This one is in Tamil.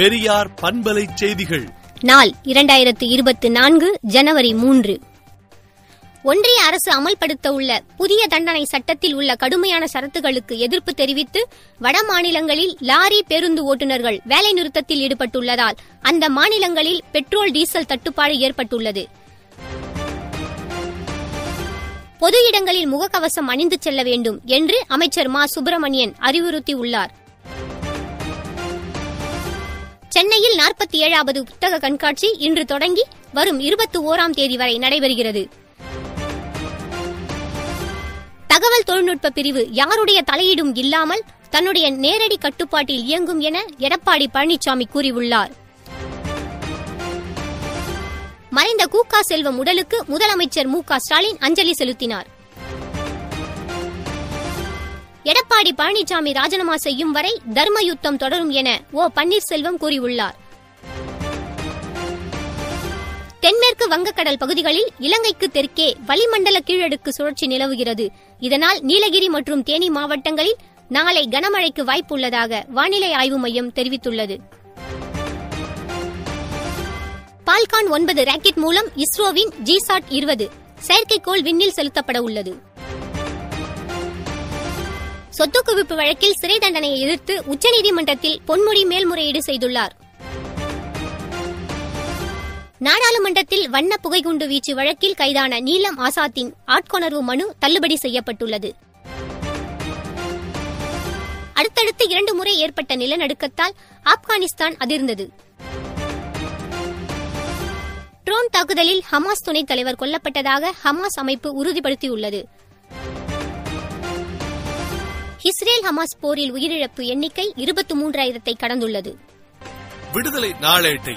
பெரியார் பண்பலை செய்திகள். நாள் இரண்டாயிரத்து இருபத்தி நான்கு ஜனவரி மூன்று. ஒன்றிய அரசு அமல்படுத்த உள்ள புதிய தண்டனை சட்டத்தில் உள்ள கடுமையான சரத்துகளுக்கு எதிர்ப்பு தெரிவித்து வட மாநிலங்களில் லாரி பேருந்து ஓட்டுநர்கள் வேலை நிறுத்தத்தில் ஈடுபட்டுள்ளதால் அந்த மாநிலங்களில் பெட்ரோல் டீசல் தட்டுப்பாடு ஏற்பட்டுள்ளது. பொது இடங்களில் முகக்கவசம் அணிந்து செல்ல வேண்டும் என்று அமைச்சர் மா. சுப்பிரமணியன் அறிவுறுத்தியுள்ளார். நாற்பத்தி ஏழாவது புத்தக கண்காட்சி இன்று தொடங்கி வரும் இருபத்தி ஓராம் தேதி வரை நடைபெறுகிறது. தகவல் தொழில்நுட்ப பிரிவு யாருடைய தலையீடும் இல்லாமல் தன்னுடைய நேரடி கட்டுப்பாட்டில் இயங்கும் என எடப்பாடி பழனிசாமி கூறியுள்ளார். மறைந்த கூகா செல்வம் உடலுக்கு முதலமைச்சர் மு ஸ்டாலின் அஞ்சலி செலுத்தினார். எடப்பாடி பழனிசாமி ராஜினாமா செய்யும் வரை தர்ம யுத்தம் தொடரும் என ஓ பன்னீர்செல்வம் கூறியுள்ளார். வங்கக்கடல் பகுதிகளில் இலங்கைக்கு தெற்கே வளிமண்டல கீழடுக்கு சுழற்சி நிலவுகிறது. இதனால் நீலகிரி மற்றும் தேனி மாவட்டங்களில் நாளை கனமழைக்கு வாய்ப்புள்ளதாக வானிலை ஆய்வு மையம் தெரிவித்துள்ளது. பால்கான் ஒன்பது ராக்கெட் மூலம் இஸ்ரோவின் ஜிசாட் இருபது செயற்கைக்கோள் விண்ணில் செலுத்தப்பட உள்ளது. சொத்து குவிப்பு வழக்கில் சிறை தண்டனையை எதிர்த்து உச்சநீதிமன்றத்தில் பொன்முடி மேல்முறையீடு செய்துள்ளார். நாடாளுமன்றத்தில் வண்ண புகைகுண்டு வீச்சு வழக்கில் கைதான நீலம் ஆசாத்தின் ஆட்கொணர்வு மனு தள்ளுபடி செய்யப்பட்டுள்ளது. அடுத்தடுத்து இரண்டு முறை ஏற்பட்ட நிலநடுக்கத்தால் ஆப்கானிஸ்தான் அதிர்ந்தது. ட்ரோன் தாக்குதலில் ஹமாஸ் துணைத் தலைவர் கொல்லப்பட்டதாக ஹமாஸ் அமைப்பு உறுதிப்படுத்தியுள்ளது. இஸ்ரேல் ஹமாஸ் போரில் உயிரிழப்பு எண்ணிக்கை இருபத்தி மூன்றாயிரத்தை கடந்துள்ளது. விடுதலை நாளேட்டை.